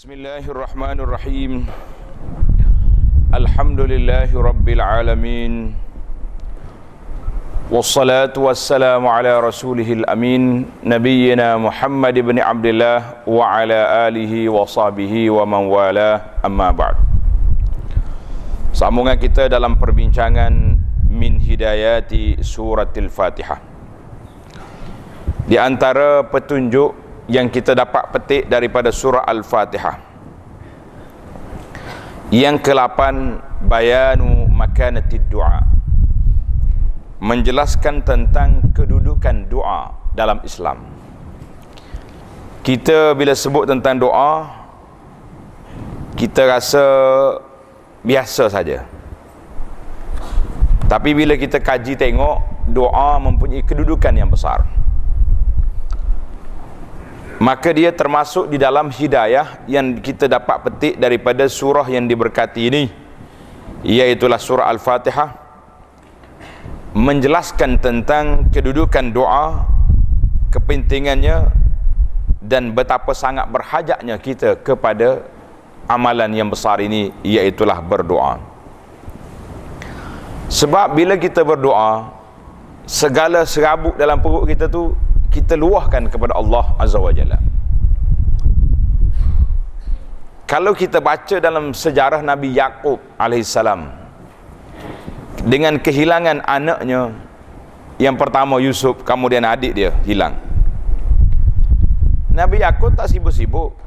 Bismillahirrahmanirrahim. Alhamdulillahi Rabbil Alamin. Wassalatu wassalamu ala rasulihil amin. Nabiyyina Muhammad ibn Abdullah Wa ala alihi wa sahbihi wa man wala. Amma ba'd. Sambungan kita dalam perbincangan Min Hidayati Suratil Fatihah Di antara petunjuk yang kita dapat petik daripada surah Al-Fatihah. Yang ke-8 bayanu makanatid du'a. Menjelaskan tentang kedudukan doa dalam Islam. Kita bila sebut tentang doa kita rasa biasa saja. Tapi bila kita kaji tengok doa mempunyai kedudukan yang besar maka dia termasuk di dalam hidayah yang kita dapat petik daripada surah yang diberkati ini. Iaitulah surah Al-Fatihah. Menjelaskan tentang kedudukan doa kepentingannya dan betapa sangat berhajatnya kita kepada amalan yang besar ini iaitulah berdoa. Sebab bila kita berdoa segala serabut dalam perut kita tu kita luahkan kepada Allah Azza wa Jalla. Kalau kita baca dalam sejarah Nabi Yaqub alaihissalam dengan kehilangan anaknya yang pertama Yusuf kemudian adik dia hilang. Nabi Yaqub tak sibuk-sibuk.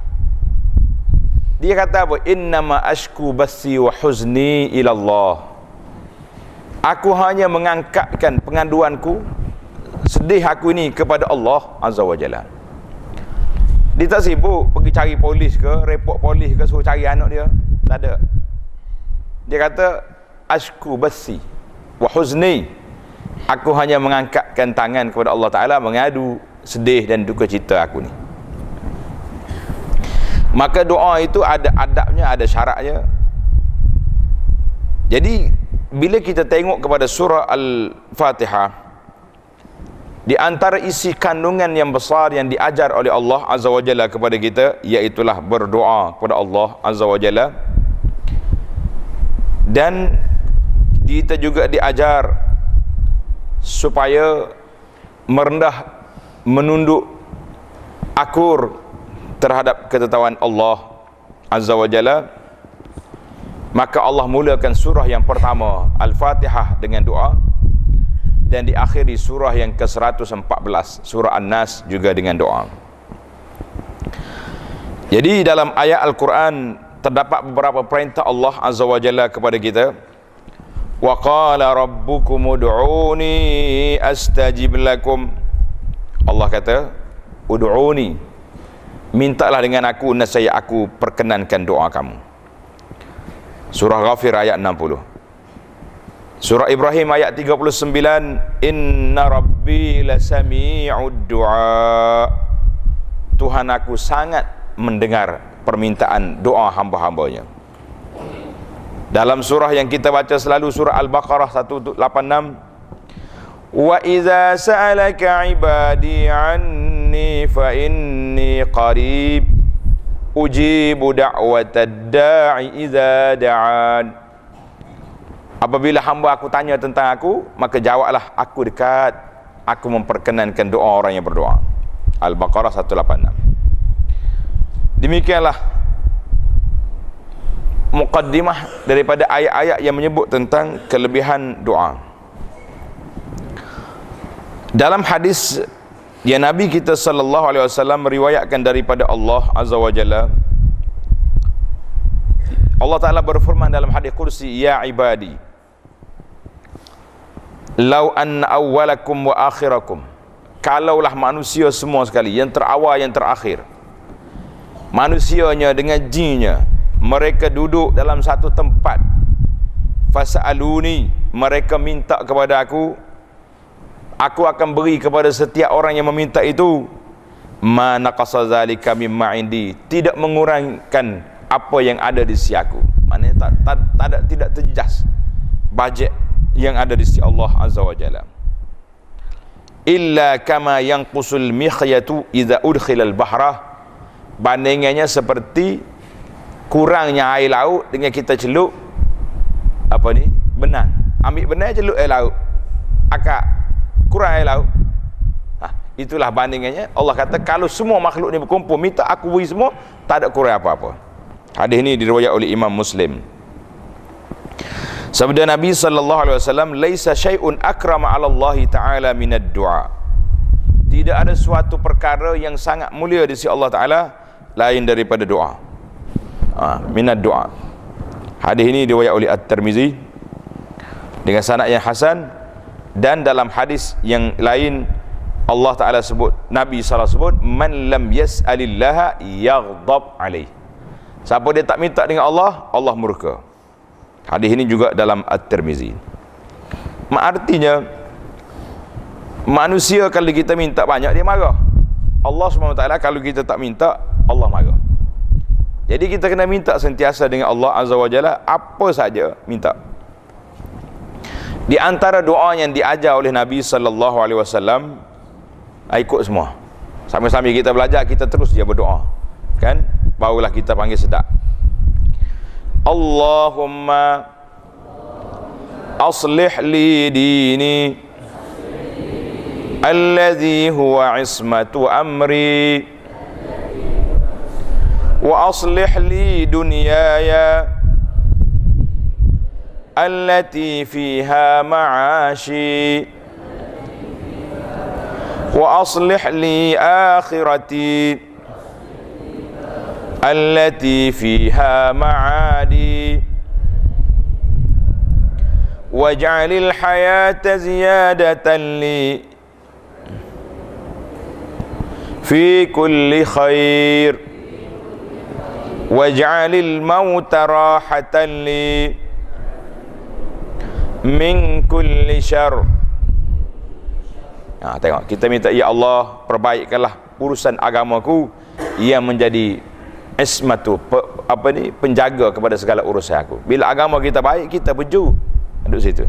Dia kata apa? Innama ashku basi wa huzni ila Allah. Aku hanya mengangkatkan pengaduanku sedih aku ini kepada Allah Azza wa Jalla. Dia tak sibuk pergi cari polis ke report polis ke suruh cari anak dia. Tak ada. Dia kata ashku basi wa huzni. Aku hanya mengangkatkan tangan kepada Allah Ta'ala mengadu sedih dan duka cita aku ni. Maka doa itu ada adabnya ada syaratnya. Jadi bila kita tengok kepada surah Al-Fatihah di antara isi kandungan yang besar yang diajar oleh Allah Azza wa Jalla kepada kita iaitulah berdoa kepada Allah Azza wa Jalla. Dan kita juga diajar supaya merendah menunduk akur terhadap ketetapan Allah Azza wa Jalla. Maka Allah mulakan surah yang pertama Al-Fatihah dengan doa dan diakhiri surah yang ke-114 surah An-Nas juga dengan doa. Jadi dalam ayat Al-Quran terdapat beberapa perintah Allah Azza wa Jalla kepada kita. Wa qala rabbukum ud'uni astajib lakum. Allah kata ud'uni. Mintalah dengan aku nescaya aku perkenankan doa kamu. Surah Ghafir ayat 60 Surah Ibrahim ayat 39 Inna Rabbi lasami'ud du'a. Tuhan aku sangat mendengar permintaan doa hamba-hambanya. Dalam surah yang kita baca selalu surah Al-Baqarah 186 Wa iza sa'alaka ibadi anni fa inni qarib Ujibu da'watad da'i iza da'an Apabila hamba aku tanya tentang aku, maka jawablah aku dekat. Aku memperkenankan doa orang yang berdoa. Al-Baqarah 186. Demikianlah muqaddimah daripada ayat-ayat yang menyebut tentang kelebihan doa. Dalam hadis yang Nabi kita sallallahu alaihi wasallam meriwayatkan daripada Allah Azza wa Jalla Allah Taala berfirman dalam hadis kursi ya ibadi Lau an awwalakum wa akhirakum. Kalaulah manusia semua sekali Yang terawal yang terakhir. Manusianya dengan jinnya Mereka duduk dalam satu tempat. Fasa'aluni Mereka minta kepada aku. Aku akan beri kepada setiap orang yang meminta itu. Ma naqasa zalika mimma indi. Tidak mengurangkan apa yang ada di sisi aku. Maksudnya tak, tak, tak, tak, tidak terjejas. Bajet yang ada di sisi Allah Azza wa Jalla. Illa kama yanqusul mikhyatu idza udkhila al-bahra bandingannya seperti kurangnya air laut dengan kita celup apa ni benang. Ambil benang celup air laut. Akak kurang air laut. Ha, itulah bandingannya. Allah kata kalau semua makhluk ni berkumpul minta aku beri semua tak ada kurang apa-apa. Hadis ini diriwayat oleh Imam Muslim Sabda Nabi sallallahu alaihi wasallam laisa syai'un akrama 'ala Allah taala minad du'a. Tidak ada suatu perkara yang sangat mulia di sisi Allah taala lain daripada doa. Ha, minad du'a. Hadis ini diriwayat oleh At-Tirmizi dengan sanad yang hasan dan dalam hadis yang lain Allah Taala sebut Nabi sallallahu sebut man lam yas'alillah yaghdab alaih. Siapa dia tak minta dengan Allah, Allah murka. Hadis ini juga dalam At-Tirmizi. Artinya manusia kalau kita minta banyak dia marah. Allah SWT kalau kita tak minta Allah marah. Jadi kita kena minta sentiasa dengan Allah Azza wa Jalla apa saja minta. Di antara doa yang diajar oleh Nabi sallallahu alaihi wasallam ikut semua. Sambil-sambil kita belajar kita terus dia berdoa. Kan? Barulah kita panggil sedap. اللهم أصلح لي ديني الذي هو عصمة أمري وأصلح لي دنياي التي فيها معاشي وأصلح لي آخرتي التي فيها معادي واجعل الحياة زيادة لي في كل خير واجعل الموت راحة لي من كل شر Ha, tengok kita minta ya Allah perbaikkanlah urusan agamaku yang menjadi ismatu pe, apa ni penjaga kepada segala urusan aku. Bila agama kita baik kita beju. Duduk situ.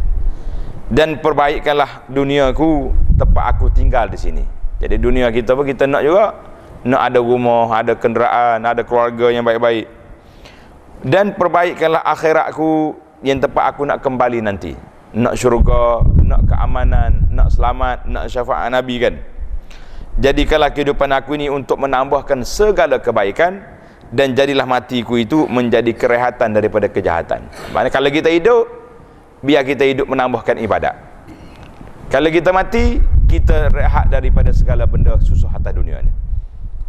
Dan perbaikkanlah duniaku tempat aku tinggal di sini. Jadi dunia kita pun kita nak juga nak ada rumah ada kenderaan ada keluarga yang baik-baik. Dan perbaikkanlah akhiratku yang tempat aku nak kembali nanti. Nak syurga nak keamanan nak selamat nak syafaat nabi kan. Jadikanlah kehidupan aku ini untuk menambahkan segala kebaikan dan jadilah matiku itu menjadi kerehatan daripada kejahatan. Maksudnya kalau kita hidup, biar kita hidup menambahkan ibadat. Kalau kita mati, kita rehat daripada segala benda susah atas dunia ni.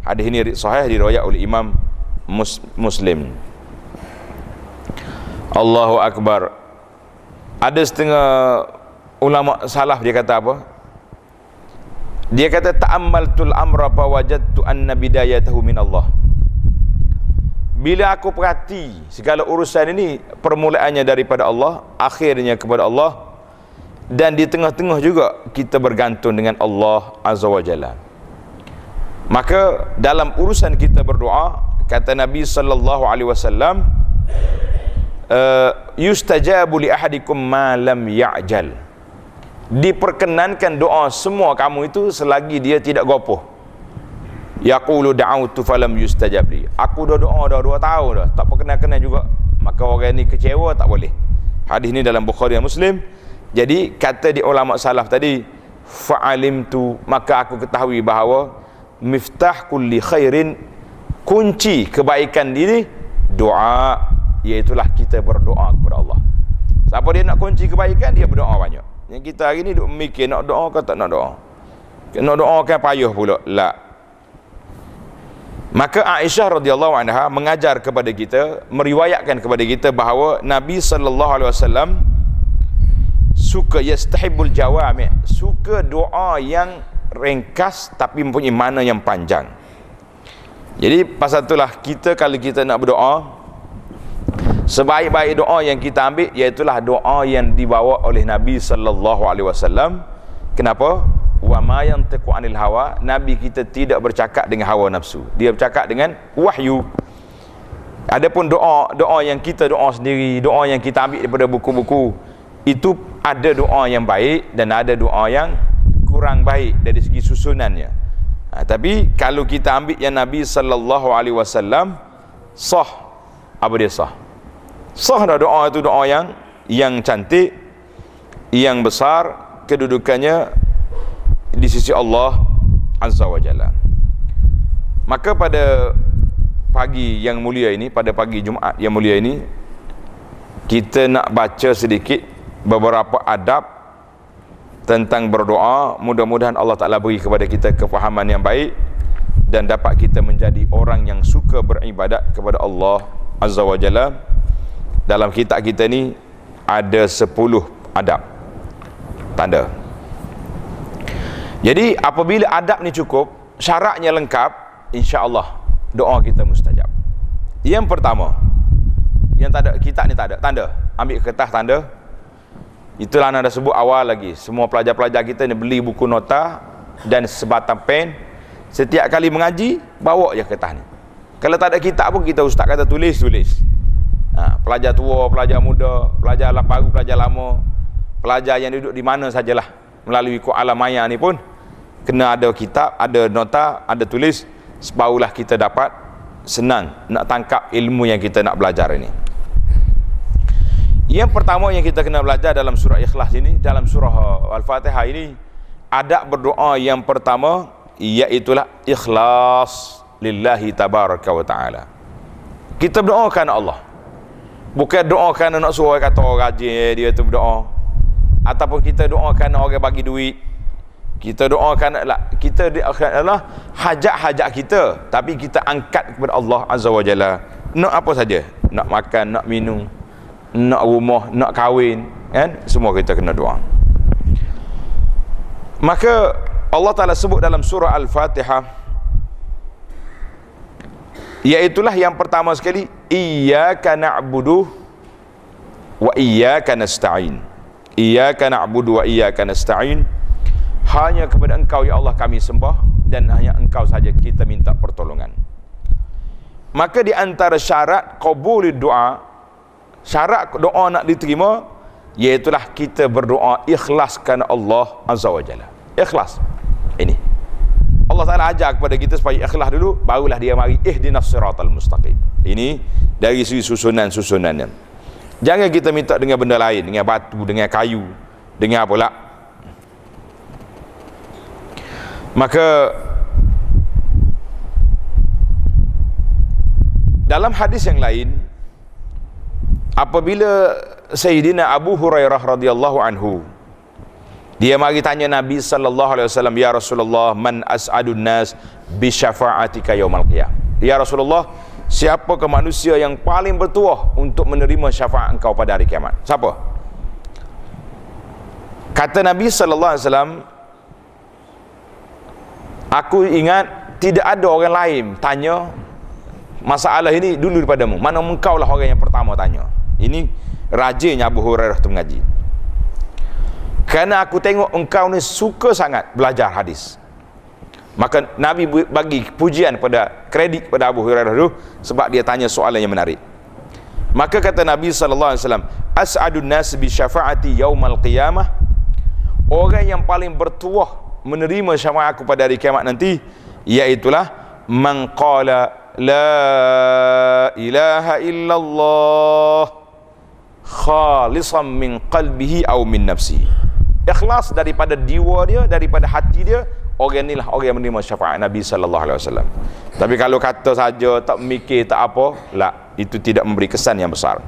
Hadis ini sahih diriwayat oleh Imam Mus Muslim. Allahu Akbar. Ada setengah ulama salaf dia kata apa? Dia kata ta'ammaltul amra fa wajadtu anna bidayatahu min Allah bila aku perhati segala urusan ini permulaannya daripada Allah akhirnya kepada Allah dan di tengah-tengah juga kita bergantung dengan Allah Azza wa Jalla. Maka dalam urusan kita berdoa kata Nabi sallallahu alaihi wasallam uh, yustajabu li ahadikum ma lam ya'jal. Diperkenankan doa semua kamu itu selagi dia tidak gopoh yaqulu da'autu falam yustajab li. Aku dah doa dah 2 tahun dah. Tak pernah kena juga. Maka orang ni kecewa tak boleh. Hadis ni dalam bukhari dan muslim. Jadi kata di ulama salaf tadi fa'alimtu maka aku ketahui bahawa miftah kulli khairin kunci kebaikan diri doa iaitulah kita berdoa kepada Allah. Siapa dia nak kunci kebaikan dia berdoa banyak. Yang kita hari ni duk mikir nak doa ke tak nak doa? Nak doa kan payah pula? Lah Maka Aisyah radhiyallahu anha mengajar kepada kita, meriwayatkan kepada kita bahawa Nabi sallallahu alaihi wasallam suka yastahibbul jawami, suka doa yang ringkas tapi mempunyai makna yang panjang. Jadi pasal itulah kita kalau kita nak berdoa sebaik-baik doa yang kita ambil iaitu doa yang dibawa oleh Nabi sallallahu alaihi wasallam. Kenapa? Wa ma yantiqu anil hawa nabi kita tidak bercakap dengan hawa nafsu. Dia bercakap dengan wahyu. Adapun doa doa yang kita doa sendiri doa yang kita ambil daripada buku-buku itu ada doa yang baik dan ada doa yang kurang baik dari segi susunannya. Ha, tapi kalau kita ambil yang nabi sallallahu alaihi wasallam sah. Apa dia sah? Sah dah doa itu doa yang yang cantik yang besar kedudukannya di sisi Allah Azza wa Jalla. Maka pada pagi yang mulia ini pada pagi Jumaat yang mulia ini kita nak baca sedikit beberapa adab tentang berdoa. Mudah-mudahan Allah Ta'ala beri kepada kita kefahaman yang baik dan dapat kita menjadi orang yang suka beribadat kepada Allah Azza wa Jalla. Dalam kitab kita ni ada 10 adab. Tanda jadi apabila adab ni cukup syaratnya lengkap insya-Allah doa kita mustajab. Yang pertama, yang tak ada kitab ni tak ada tanda. Ambil kertas tanda. Itulah anda sebut awal lagi. Semua pelajar-pelajar kita ni beli buku nota dan sebatang pen. Setiap kali mengaji, bawa je kertas ni. Kalau tak ada kitab pun kita ustaz kata tulis, tulis. Ha, pelajar tua, pelajar muda, pelajar baru, pelajar lama, pelajar yang duduk di mana sajalah melalui alam maya ni pun kena ada kitab, ada nota, ada tulis sebarulah kita dapat senang nak tangkap ilmu yang kita nak belajar ini. Yang pertama yang kita kena belajar dalam surah ikhlas ini dalam surah al-fatihah ini adab berdoa yang pertama iaitulah ikhlas lillahi tabaraka wa ta'ala. Kita berdoakan Allah. Bukan doakan nak suruh kata orang rajin dia tu berdoa. Ataupun kita doakan orang bagi duit kita doakan adalah kita adalah hajat-hajat kita. Tapi kita angkat kepada Allah Azza wa Jalla. Nak apa saja. Nak makan nak minum nak rumah nak kahwin kan? Semua kita kena doa. Maka Allah Taala sebut dalam surah Al-Fatihah iaitulah yang pertama sekali iyyaka na'budu wa iyyaka nasta'in. Iyyaka na'budu wa iyyaka nasta'in hanya kepada engkau ya Allah kami sembah dan hanya engkau saja kita minta pertolongan. Maka di antara syarat qabul doa syarat doa nak diterima iaitulah kita berdoa ikhlaskan Allah azza wajalla ikhlas. Ini. Allah Taala ajar kepada kita supaya ikhlas dulu barulah dia mari ihdinas siratal mustaqim. Ini dari segi susunan-susunannya. Jangan kita minta dengan benda lain dengan batu dengan kayu dengan apa lah maka dalam hadis yang lain apabila Sayyidina Abu Hurairah radhiyallahu anhu dia mari tanya Nabi sallallahu alaihi wasallam ya Rasulullah man as'adun nas bi syafa'atika yaumal qiyam? Ya Rasulullah siapa ke manusia yang paling bertuah untuk menerima syafaat engkau pada hari kiamat? Siapa? Kata Nabi sallallahu alaihi wasallam Aku ingat tidak ada orang lain tanya masalah ini dulu daripadamu. Mana engkau lah orang yang pertama tanya. Ini rajinnya Abu Hurairah tu mengaji. Kerana aku tengok engkau ni suka sangat belajar hadis. Maka Nabi bagi pujian pada kredit pada Abu Hurairah tu sebab dia tanya soalan yang menarik. Maka kata Nabi sallallahu alaihi wasallam, "As'adun nas bi syafaati yaumal qiyamah." Orang yang paling bertuah menerima syafaat aku pada hari kiamat nanti iaitulah man qala la ilaha illallah khalisan min qalbihi aw min nafsi ikhlas daripada jiwa dia daripada hati dia orang inilah orang yang menerima syafaat Nabi sallallahu alaihi wasallam. Tapi kalau kata saja tak mikir tak apa lah itu tidak memberi kesan yang besar.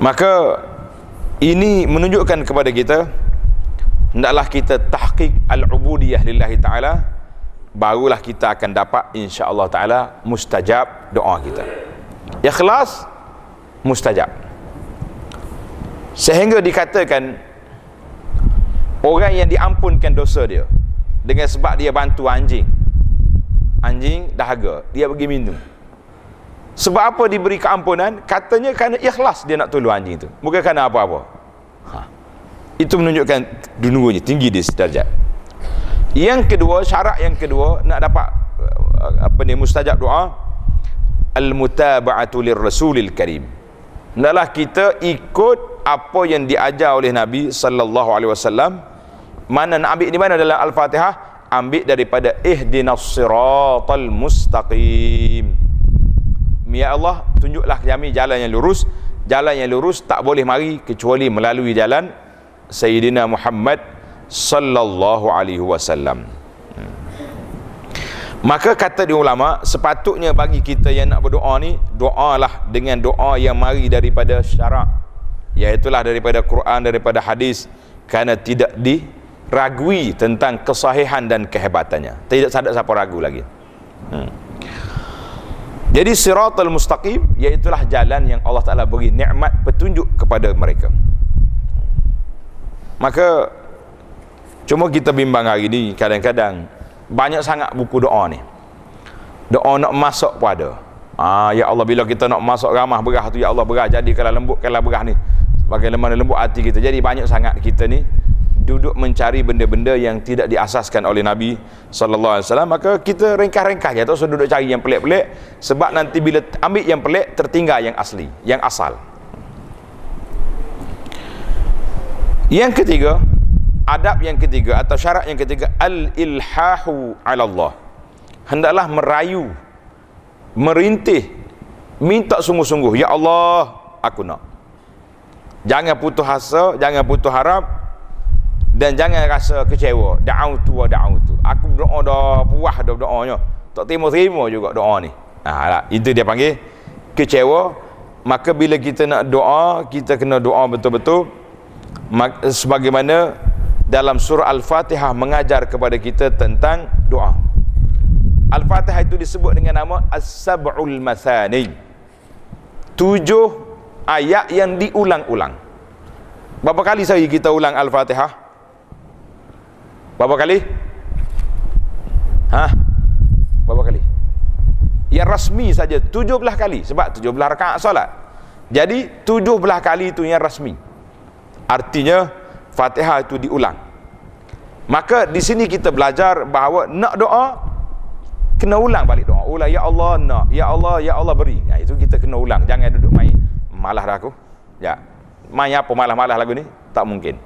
Maka ini menunjukkan kepada kita hendaklah kita tahqiq al-ubudiyah lillahi ta'ala barulah kita akan dapat insya-Allah taala mustajab doa kita. Ikhlas mustajab. Sehingga dikatakan orang yang diampunkan dosa dia dengan sebab dia bantu anjing anjing dahaga dia pergi minum. Sebab apa diberi keampunan? Katanya kerana ikhlas dia nak tolong anjing itu bukan kerana apa-apa itu menunjukkan dunia tinggi di darjat. Yang kedua syarat yang kedua nak dapat uh, apa ni mustajab doa al mutaba'atu lir rasulil karim. Hendaklah kita ikut apa yang diajar oleh nabi sallallahu alaihi wasallam. Mana nak ambil di mana dalam al-fatihah? Ambil daripada ihdinas siratal mustaqim. Ya Allah tunjuklah kami jalan yang lurus. Jalan yang lurus tak boleh mari kecuali melalui jalan Sayyidina Muhammad sallallahu alaihi wasallam. Maka kata di ulama sepatutnya bagi kita yang nak berdoa ni doalah dengan doa yang mari daripada syarak. Iaitulah daripada Quran daripada hadis. Kerana tidak diragui tentang kesahihan dan kehebatannya. Tidak ada siapa ragu lagi. Hmm. Jadi siratul mustaqim iaitulah jalan yang Allah Taala beri nikmat petunjuk kepada mereka. Maka cuma kita bimbang hari ni kadang-kadang banyak sangat buku doa ni. Doa nak masuk pun ada. Ah ya Allah bila kita nak masuk ramah berah tu ya Allah berah jadi kalau lembut kalau berah ni bagaimana lembut hati kita. Jadi banyak sangat kita ni duduk mencari benda-benda yang tidak diasaskan oleh Nabi sallallahu alaihi wasallam maka kita ringkas-ringkas je tak usah duduk cari yang pelik-pelik sebab nanti bila ambil yang pelik tertinggal yang asli yang asal yang ketiga adab yang ketiga atau syarat yang ketiga al-ilhahu ala Allah hendaklah merayu merintih minta sungguh-sungguh ya Allah aku nak. Jangan putus asa jangan putus harap dan jangan rasa kecewa. Da'autu wa da'autu aku doa dah puas dah doanya tak terima-terima juga doa ni. Ha, itu dia panggil kecewa. Maka bila kita nak doa kita kena doa betul-betul sebagaimana dalam surah Al-Fatihah mengajar kepada kita tentang doa Al-Fatihah itu disebut dengan nama As-Sab'ul Mathani tujuh ayat yang diulang-ulang berapa kali saya kita ulang Al-Fatihah Berapa kali? Ha? Berapa kali? Yang rasmi saja 17 kali sebab 17 rakaat solat. Jadi 17 kali itu yang rasmi. Artinya Fatihah itu diulang. Maka di sini kita belajar bahawa nak doa kena ulang balik doa. Ulang ya Allah nak, ya Allah ya Allah beri. Ya, itu kita kena ulang. Jangan duduk main malah dah aku. Ya. Main apa malah-malah lagu ni? Tak mungkin.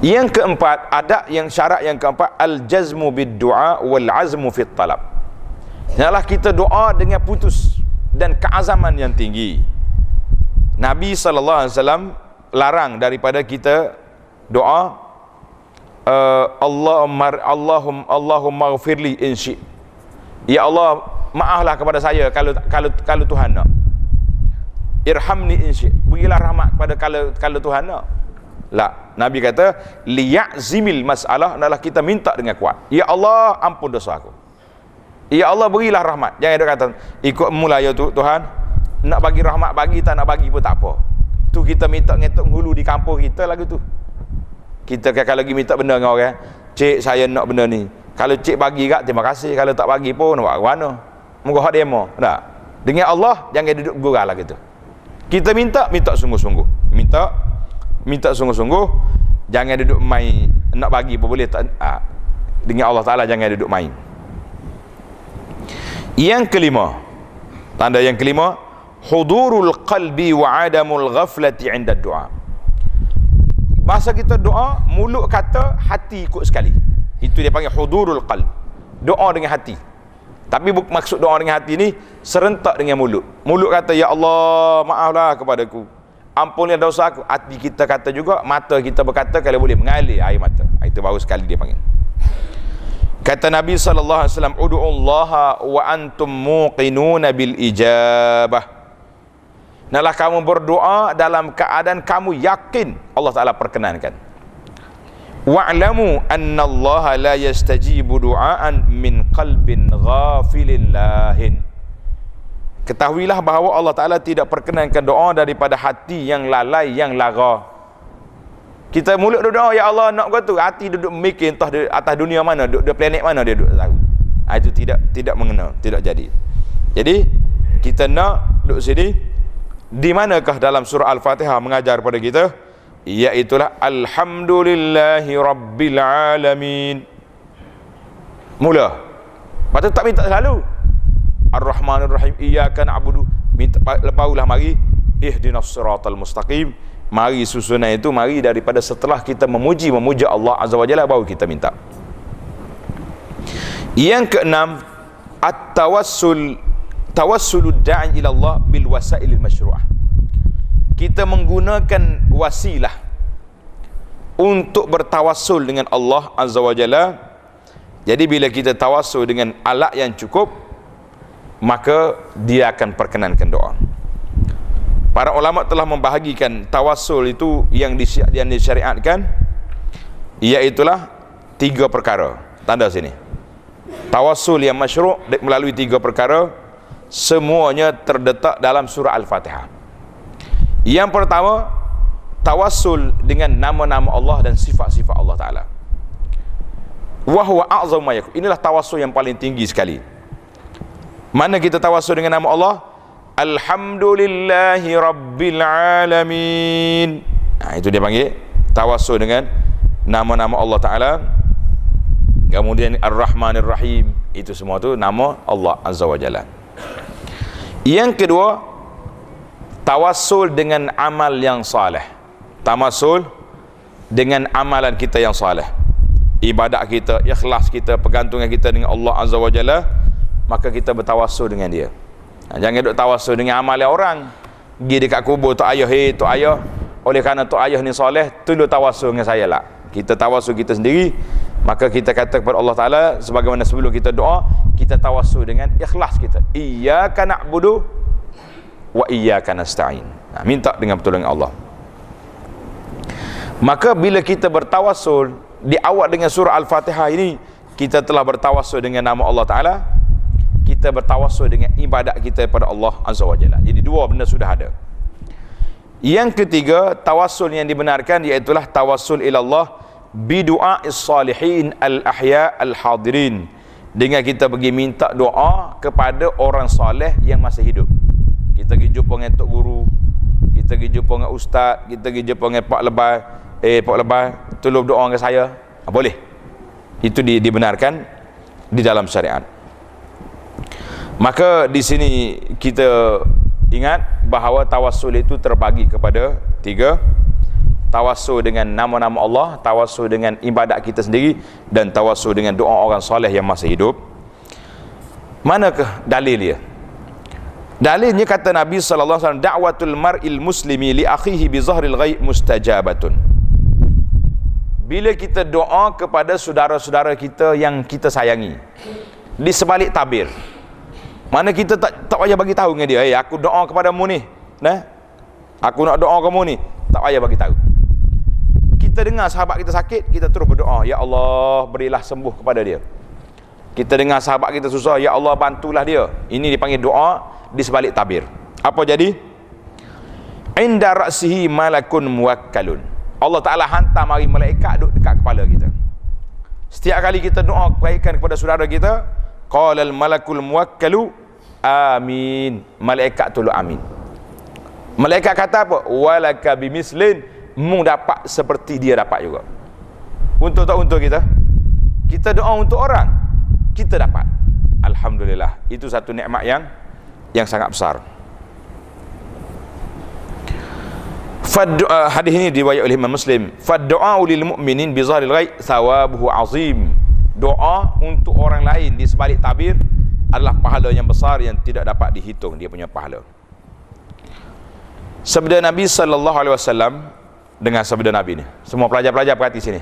Yang keempat, ada yang syarat yang keempat al-jazmu bid-du'a wal 'azmu fit talab. Ialah kita doa dengan putus dan keazaman yang tinggi. Nabi sallallahu alaihi wasallam larang daripada kita doa uh, Allahumma Allahum Allahumma ghfirli in syi. Ya Allah, maaflah kepada saya kalau kalau kalau Tuhan nak. Irhamni in syi. Berilah rahmat kepada kalau kalau Tuhan nak. La, Nabi kata liya'zimil masalah adalah kita minta dengan kuat. Ya Allah, ampun dosa aku. Ya Allah berilah rahmat. Jangan ada kata ikut mula ya tu Tuhan. Nak bagi rahmat bagi tak nak bagi pun tak apa. Tu kita minta ngetok hulu di kampung kita lagu tu. Kita kalau lagi minta benda dengan orang, cik saya nak benda ni. Kalau cik bagi gak terima kasih. Kalau tak bagi pun nak buat mana? Moga hak demo. Tak. Dengan Allah jangan duduk gurau lah gitu. Kita minta minta sungguh-sungguh. Minta minta sungguh-sungguh jangan duduk main nak bagi pun boleh tak ha. dengan Allah Ta'ala jangan duduk main yang kelima tanda yang kelima hudurul qalbi wa adamul ghaflati inda doa masa kita doa mulut kata hati ikut sekali. Itu dia panggil hudurul qalb. Doa dengan hati. Tapi maksud doa dengan hati ni serentak dengan mulut. Mulut kata ya Allah maaflah kepadaku. Ampunilah dosa aku. Hati kita kata juga mata kita berkata kalau boleh mengalir air mata. Ah, itu baru sekali dia panggil. Kata Nabi sallallahu alaihi wasallam ud'ullaha wa antum muqinuna bil ijabah Naklah kamu berdoa dalam keadaan kamu yakin Allah Taala perkenankan. Wa'lamu anna Allah la yastajibu du'aan min qalbin ghafilin lahin. Ketahuilah bahawa Allah Ta'ala tidak perkenankan doa daripada hati yang lalai, yang lara. Kita mulut doa, Ya Allah nak kata hati duduk mikir entah di atas dunia mana, di, di planet mana dia duduk tahu. Ha, itu tidak tidak mengenal, tidak jadi. Jadi kita nak duduk sini di manakah dalam surah Al-Fatihah mengajar kepada kita? Iaitulah Alhamdulillahi Rabbil Alamin. Mula. Patut tak minta selalu. Ar-Rahman Ar-Rahim Iyaka na'budu. Minta lepaulah mari ihdinas siratal mustaqim. Mari susunan itu mari daripada setelah kita memuji memuja Allah Azza wa Jalla baru kita minta. Yang keenam at-tawassul tawassulud da'i ila Allah bil wasail masyru'ah kita menggunakan wasilah untuk bertawassul dengan Allah Azza wa Jalla. Jadi bila kita tawassul dengan alat yang cukup maka dia akan perkenankan doa. Para ulama telah membahagikan tawassul itu yang disyariatkan iaitulah tiga perkara. Tanda sini. Tawassul yang masyru' melalui tiga perkara semuanya terdetak dalam surah Al-Fatihah yang pertama tawassul dengan nama-nama Allah dan sifat-sifat Allah Ta'ala. Wahwa a'zam mayakun inilah tawassul yang paling tinggi sekali. Mana kita tawassul dengan nama Allah? Alhamdulillahi Rabbil Alamin. Nah, itu dia panggil tawassul dengan nama-nama Allah Ta'ala. Kemudian Ar-Rahmanir Rahim. Itu semua tu nama Allah Azza wa Jalla yang kedua tawassul dengan amal yang saleh. Tawassul dengan amalan kita yang saleh. Ibadat kita ikhlas kita pergantungan kita dengan Allah Azza wa Jalla maka kita bertawassul dengan dia. Jangan duk tawassul dengan amal orang. Pergi dekat kubur tok ayah hey tok ayah. Oleh kerana tok ayah ni soleh tolong tawassul dengan saya lah. Kita tawassul kita sendiri maka kita kata kepada Allah Taala sebagaimana sebelum kita doa kita tawassul dengan ikhlas kita. Iyyaka na'budu wa iyyaka nasta'in. Nah, minta dengan pertolongan Allah. Maka bila kita bertawassul di awal dengan surah al-fatihah ini kita telah bertawassul dengan nama Allah Taala. Kita bertawassul dengan ibadat kita kepada Allah Azza wa Jalla. Jadi dua benda sudah ada. Yang ketiga tawassul yang dibenarkan iaitu tawassul ila Allah bidu'a salihin al-ahya al-hadirin. Dengan kita pergi minta doa kepada orang soleh yang masih hidup. Kita pergi jumpa dengan tok guru kita pergi jumpa dengan ustaz kita pergi jumpa dengan pak lebay eh pak lebay tolong doa dengan saya. Ha, boleh? Itu di, dibenarkan di dalam syariat. Maka di sini kita ingat bahawa tawassul itu terbagi kepada tiga tawassul dengan nama-nama Allah tawassul dengan ibadat kita sendiri dan tawassul dengan doa orang soleh yang masih hidup. Manakah dalil dia? Dalilnya kata Nabi SAW da'watul mar'il muslimi li akhihi bi zahril ghaib mustajabatun. Bila kita doa kepada saudara-saudara kita yang kita sayangi di sebalik tabir mana kita tak tak payah bagi tahu dengan dia hey, aku doa kepadamu ni nah aku nak doa kamu ni tak payah bagi tahu kita dengar sahabat kita sakit kita terus berdoa ya Allah berilah sembuh kepada dia. Kita dengar sahabat kita susah ya Allah bantulah dia. Ini dipanggil doa di sebalik tabir. Apa jadi? Inda ra'sihi malakun muwakkalun. Allah Ta'ala hantar mari malaikat duduk dekat kepala kita. Setiap kali kita doa kebaikan kepada saudara kita qala al malakul muwakkalu amin. Malaikat tolong amin. Malaikat kata apa? Walaka bimislin mu dapat seperti dia dapat juga untuk tak untuk kita kita doa untuk orang kita dapat alhamdulillah itu satu nikmat yang yang sangat besar uh, hadis ini diriwayat oleh Imam Muslim. Fad du'a lil mu'minin bi zahril ghaib thawabuhu azim. Doa untuk orang lain di sebalik tabir adalah pahala yang besar yang tidak dapat dihitung dia punya pahala. Sabda Nabi sallallahu alaihi wasallam dengan sabda Nabi ni. Semua pelajar-pelajar perhati sini.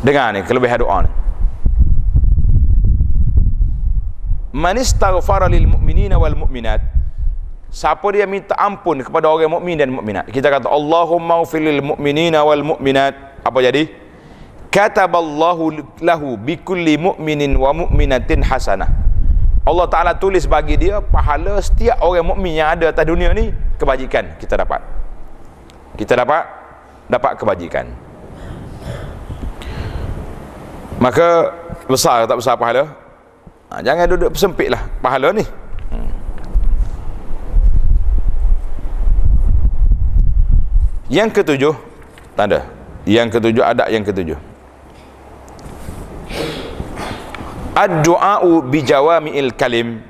Dengar ni kelebihan doa ni. Man istaghfara lil mu'minina wal mu'minat. Siapa dia minta ampun kepada orang mukmin dan mukminat. Kita kata Allahumma ufil lil mu'minina wal mu'minat. Apa jadi? Kataballahu lahu bi kulli mu'minin wa mu'minatin hasanah. Allah Taala tulis bagi dia pahala setiap orang mukmin yang ada atas dunia ni kebajikan kita dapat kita dapat dapat kebajikan. Maka besar tak besar pahala? Ha, jangan duduk sempit lah pahala ni. Hmm. yang ketujuh tanda. Yang ketujuh ada yang ketujuh. Ad-du'a'u bijawami'il kalim.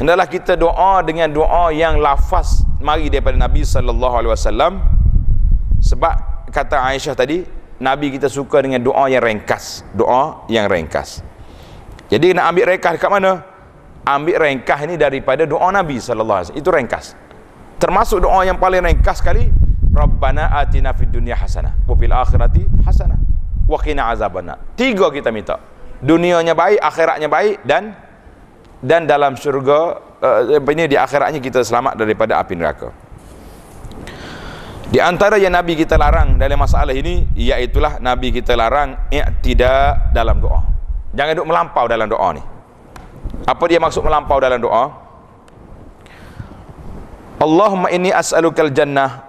Hendaklah kita doa dengan doa yang lafaz mari daripada Nabi sallallahu alaihi wasallam sebab kata Aisyah tadi Nabi kita suka dengan doa yang ringkas. Doa yang ringkas. Jadi nak ambil ringkas dekat mana? Ambil ringkas ini daripada doa Nabi wasallam. Itu ringkas. Termasuk doa yang paling ringkas sekali Rabbana atina fid dunya hasanah wa fil akhirati hasanah wa qina azabannar. Tiga kita minta. Dunianya baik akhiratnya baik dan dan dalam syurga uh, ini di akhiratnya kita selamat daripada api neraka di antara yang Nabi kita larang dalam masalah ini iaitulah Nabi kita larang i'tida dalam doa. Jangan duk melampau dalam doa ni. Apa dia maksud melampau dalam doa? Allahumma inni as'alukal jannah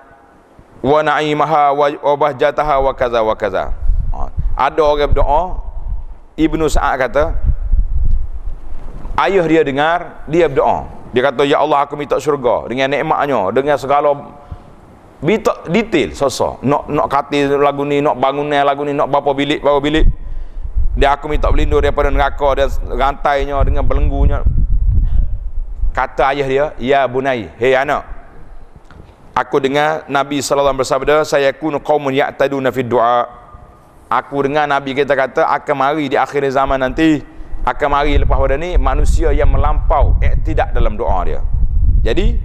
wa na'imaha wa bahjataha wa kaza wa kaza. Ha. Ada orang berdoa Ibnu Sa'ad kata ayah dia dengar dia berdoa. Dia kata ya Allah aku minta syurga dengan nikmatnya dengan segala Bitak detail sosok. Nak nak kata lagu ni, nak bangun lagu ni, nak berapa bilik, berapa bilik. Dia aku minta berlindung daripada neraka dan rantainya dengan belenggunya. Kata ayah dia, "Ya bunai, hei anak. Aku dengar Nabi sallallahu alaihi wasallam bersabda, saya kunu qaumun ya'taduna fid du'a." Aku dengar Nabi kita kata akan mari di akhir zaman nanti akan mari lepas pada ni manusia yang melampau eh, tidak dalam doa dia. Jadi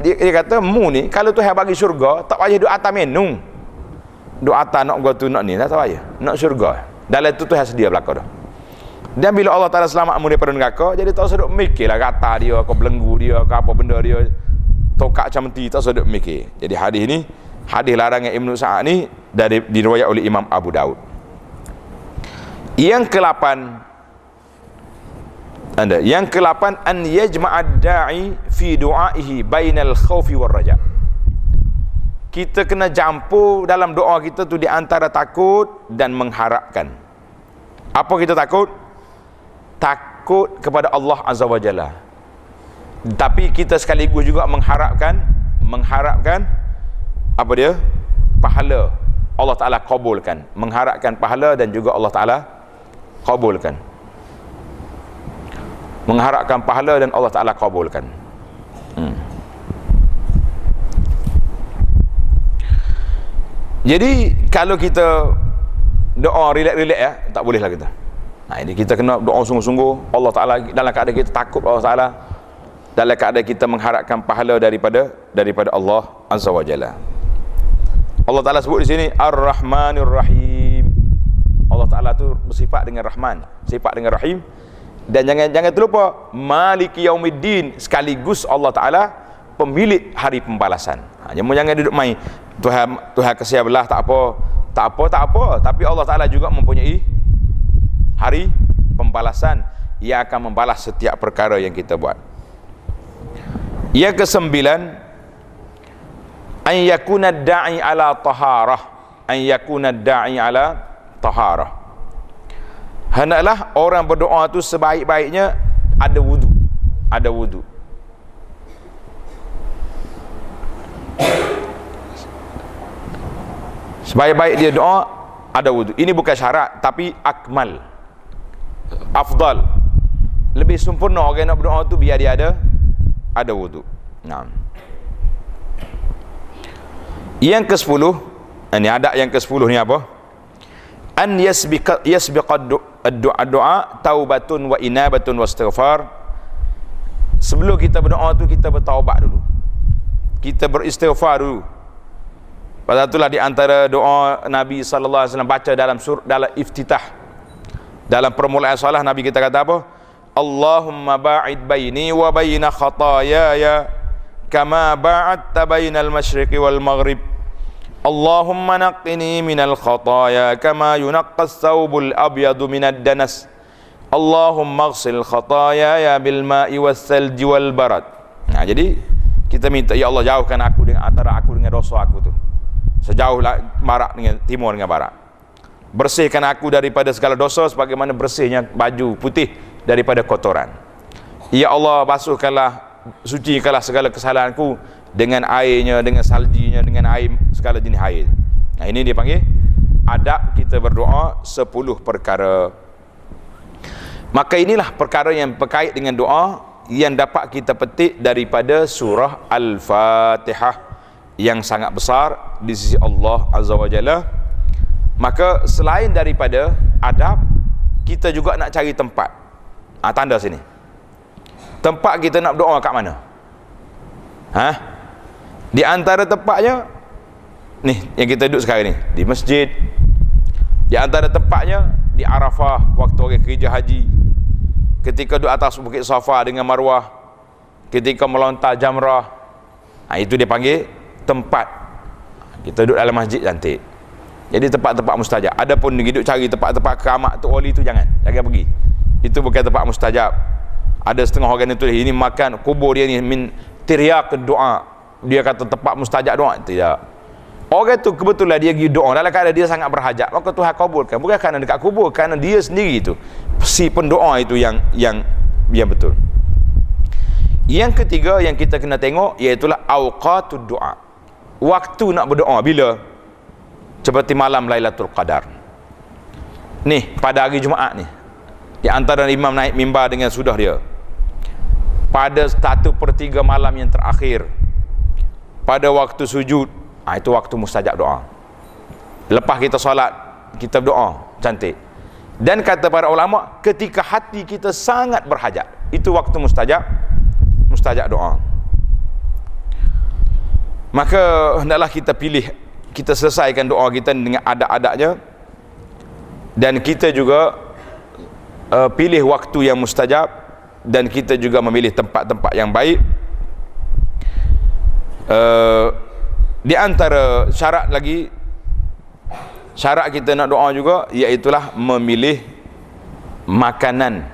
dia, dia kata mu ni kalau Tuhan bagi syurga tak payah doa atas menu doa atas nak gua tu nak ni tak payah. Nak syurga. Dalam tu Tuhan sedia belakang dah. Dan bila Allah Ta'ala selamat mu daripada neraka jadi tak usah duk mikir lah kata dia kau belenggu dia ke apa benda dia. Tokak macam ti tak duk mikir. Jadi hadis ni hadis larangan Ibn Sa'ad ni dari diriwayat oleh Imam Abu Daud. Yang ke-8 anda. Yang kelapan an yajma'ad da'i fi du'aihi bainal khaufi war raja. Kita kena campur dalam doa kita tu di antara takut dan mengharapkan. Apa kita takut? Takut kepada Allah azza wajalla tapi kita sekaligus juga mengharapkan mengharapkan apa dia? Pahala Allah taala kabulkan. Mengharapkan pahala dan juga Allah taala kabulkan mengharapkan pahala dan Allah Ta'ala kabulkan. Hmm. jadi kalau kita doa relax-relax ya tak boleh lah kita. Nah ini kita kena doa sungguh-sungguh. Allah Ta'ala dalam keadaan kita takut Allah Ta'ala dalam keadaan kita mengharapkan pahala daripada daripada Allah Azza wa Jalla. Allah Ta'ala sebut di sini Ar-Rahmanir Rahim. Allah Ta'ala tu bersifat dengan Rahman sifat dengan Rahim dan jangan jangan terlupa maliki yaumiddin sekaligus Allah taala pemilik hari pembalasan. Ha, jangan jangan duduk main Tuhan Tuhan kasih belah tak apa. Tak apa tak apa. Tapi Allah taala juga mempunyai hari pembalasan. Ia akan membalas setiap perkara yang kita buat. Yang kesembilan an yakuna da'i ala taharah. An yakuna da'i ala taharah hendaklah orang berdoa tu sebaik-baiknya ada wudu. Ada wudu. Sebaik-baik dia doa ada wudu. Ini bukan syarat tapi akmal. Afdal. Lebih sempurna orang nak berdoa tu biar dia ada ada wudu. Nah yang ke-10 ini ada yang ke-10 ni apa? An yasbiqa yasbiqa doa doa taubatun wa inabatun wa istighfar. Sebelum kita berdoa tu kita bertaubat dulu. Kita beristighfar dulu. Pada itulah di antara doa Nabi sallallahu alaihi wasallam baca dalam sur dalam iftitah. Dalam permulaan salat Nabi kita kata apa? Allahumma ba'id baini wa baina khataaya kama ba'adta bainal masyriqi wal maghrib Kama yunaqqas thawbul abyadu minad danas. Allahumma ghsil khataya ya bil ma'i was salji wal barad. Nah jadi kita minta ya Allah jauhkan aku dengan antara aku dengan dosa aku tu. Sejauh marak dengan timur dengan barat bersihkan aku daripada segala dosa sebagaimana bersihnya baju putih daripada kotoran. Ya Allah basuhkanlah sucikanlah segala kesalahanku dengan airnya, dengan saljinya, dengan air segala jenis air. Nah ini dia panggil adab kita berdoa sepuluh perkara. Maka inilah perkara yang berkait dengan doa yang dapat kita petik daripada surah Al-Fatihah yang sangat besar di sisi Allah Azza wa Jalla. Maka selain daripada adab, kita juga nak cari tempat. Ha, tanda sini. tempat kita nak berdoa kat mana ha di antara tempatnya ni yang kita duduk sekarang ni di masjid. Di antara tempatnya di Arafah waktu orang kerja haji. Ketika duduk atas bukit Safa dengan Marwah. Ketika melontar jamrah. Ha, itu dia panggil tempat. Kita duduk dalam masjid cantik. Jadi tempat-tempat mustajab. Adapun duduk cari tempat-tempat keramat tu wali tu jangan. Jangan pergi. Itu bukan tempat mustajab. Ada setengah orang itu ini makan kubur dia ni min tiryak doa dia kata tempat mustajab doa tidak Orang tu kebetulan dia pergi doa dalam keadaan dia sangat berhajat, maka Tuhan kabulkan. Bukan kerana dekat kubur, kerana dia sendiri itu. Si pendoa itu yang yang yang betul. Yang ketiga yang kita kena tengok iaitu awqatud doa. Waktu nak berdoa bila? Seperti malam Lailatul Qadar. Ni pada hari Jumaat ni. Di antara imam naik mimbar dengan sudah dia. Pada satu per tiga malam yang terakhir. Pada waktu sujud ha, itu waktu mustajab doa. Lepas kita solat kita berdoa. Cantik. Dan kata para ulama ketika hati kita sangat berhajat itu waktu mustajab mustajab doa. Maka hendaklah kita pilih kita selesaikan doa kita dengan adat-adatnya. Dan kita juga uh, pilih waktu yang mustajab. Dan kita juga memilih tempat-tempat yang baik uh, di antara syarat lagi syarat kita nak doa juga iaitulah memilih makanan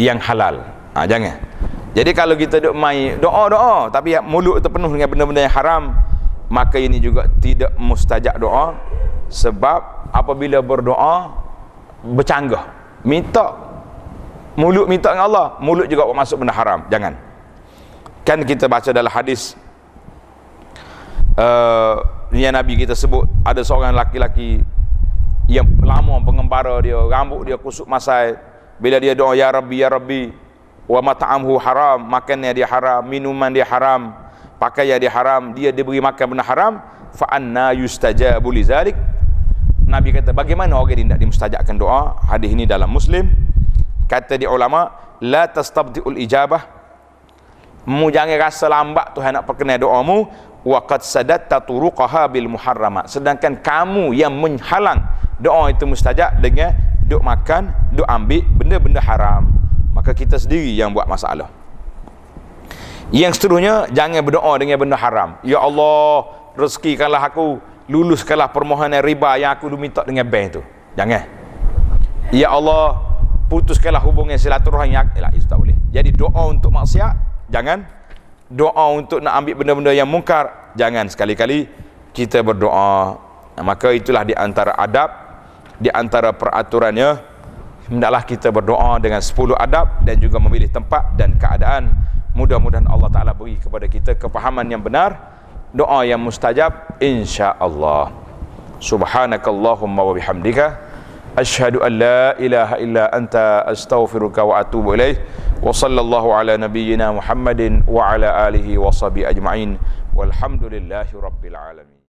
yang halal. Ha, jangan. Jadi kalau kita duk mai doa-doa tapi mulut itu penuh dengan benda-benda yang haram maka ini juga tidak mustajab doa. Sebab apabila berdoa bercanggah. Minta mulut minta dengan Allah mulut juga masuk benda haram. Jangan. Kan kita baca dalam hadis uh, yang Nabi kita sebut ada seorang laki-laki yang lama pengembara dia rambut dia kusuk masai. Bila dia doa ya rabbi ya rabbi wa mat'amhu haram makannya dia haram minuman dia haram pakaian dia haram dia diberi makan benda haram fa anna yustajabu li zalik. Nabi kata bagaimana orang ini tidak dimustajabkan doa? Hadis ini dalam muslim. Kata di ulama la tastabdiul ijabah mu jangan rasa lambat Tuhan nak perkenal doamu. Waqad sadatta turuqaha bil muharramat sedangkan kamu yang menghalang doa itu mustajab dengan duk makan duk ambil benda-benda haram. Maka kita sendiri yang buat masalah. Yang seterusnya jangan berdoa dengan benda haram. Ya Allah rezekikanlah aku. Luluskanlah permohonan riba yang aku minta dengan bank tu. Jangan. Ya Allah putuskanlah hubungan silaturahim yang itu tak boleh. Jadi doa untuk maksiat jangan doa untuk nak ambil benda-benda yang mungkar. Jangan. Sekali-kali kita berdoa maka itulah di antara adab di antara peraturannya hendaklah kita berdoa dengan 10 adab dan juga memilih tempat dan keadaan. Mudah-mudahan Allah Taala beri kepada kita kepahaman yang benar doa yang mustajab insya-Allah. Subhanakallahumma wa bihamdika Ashhadu an la ilaha illa anta astaghfiruka wa atubu ilaih Wa sallallahu ala nabiyyina Muhammadin wa ala alihi wa sahbihi ajma'in. Walhamdulillahi rabbil alamin.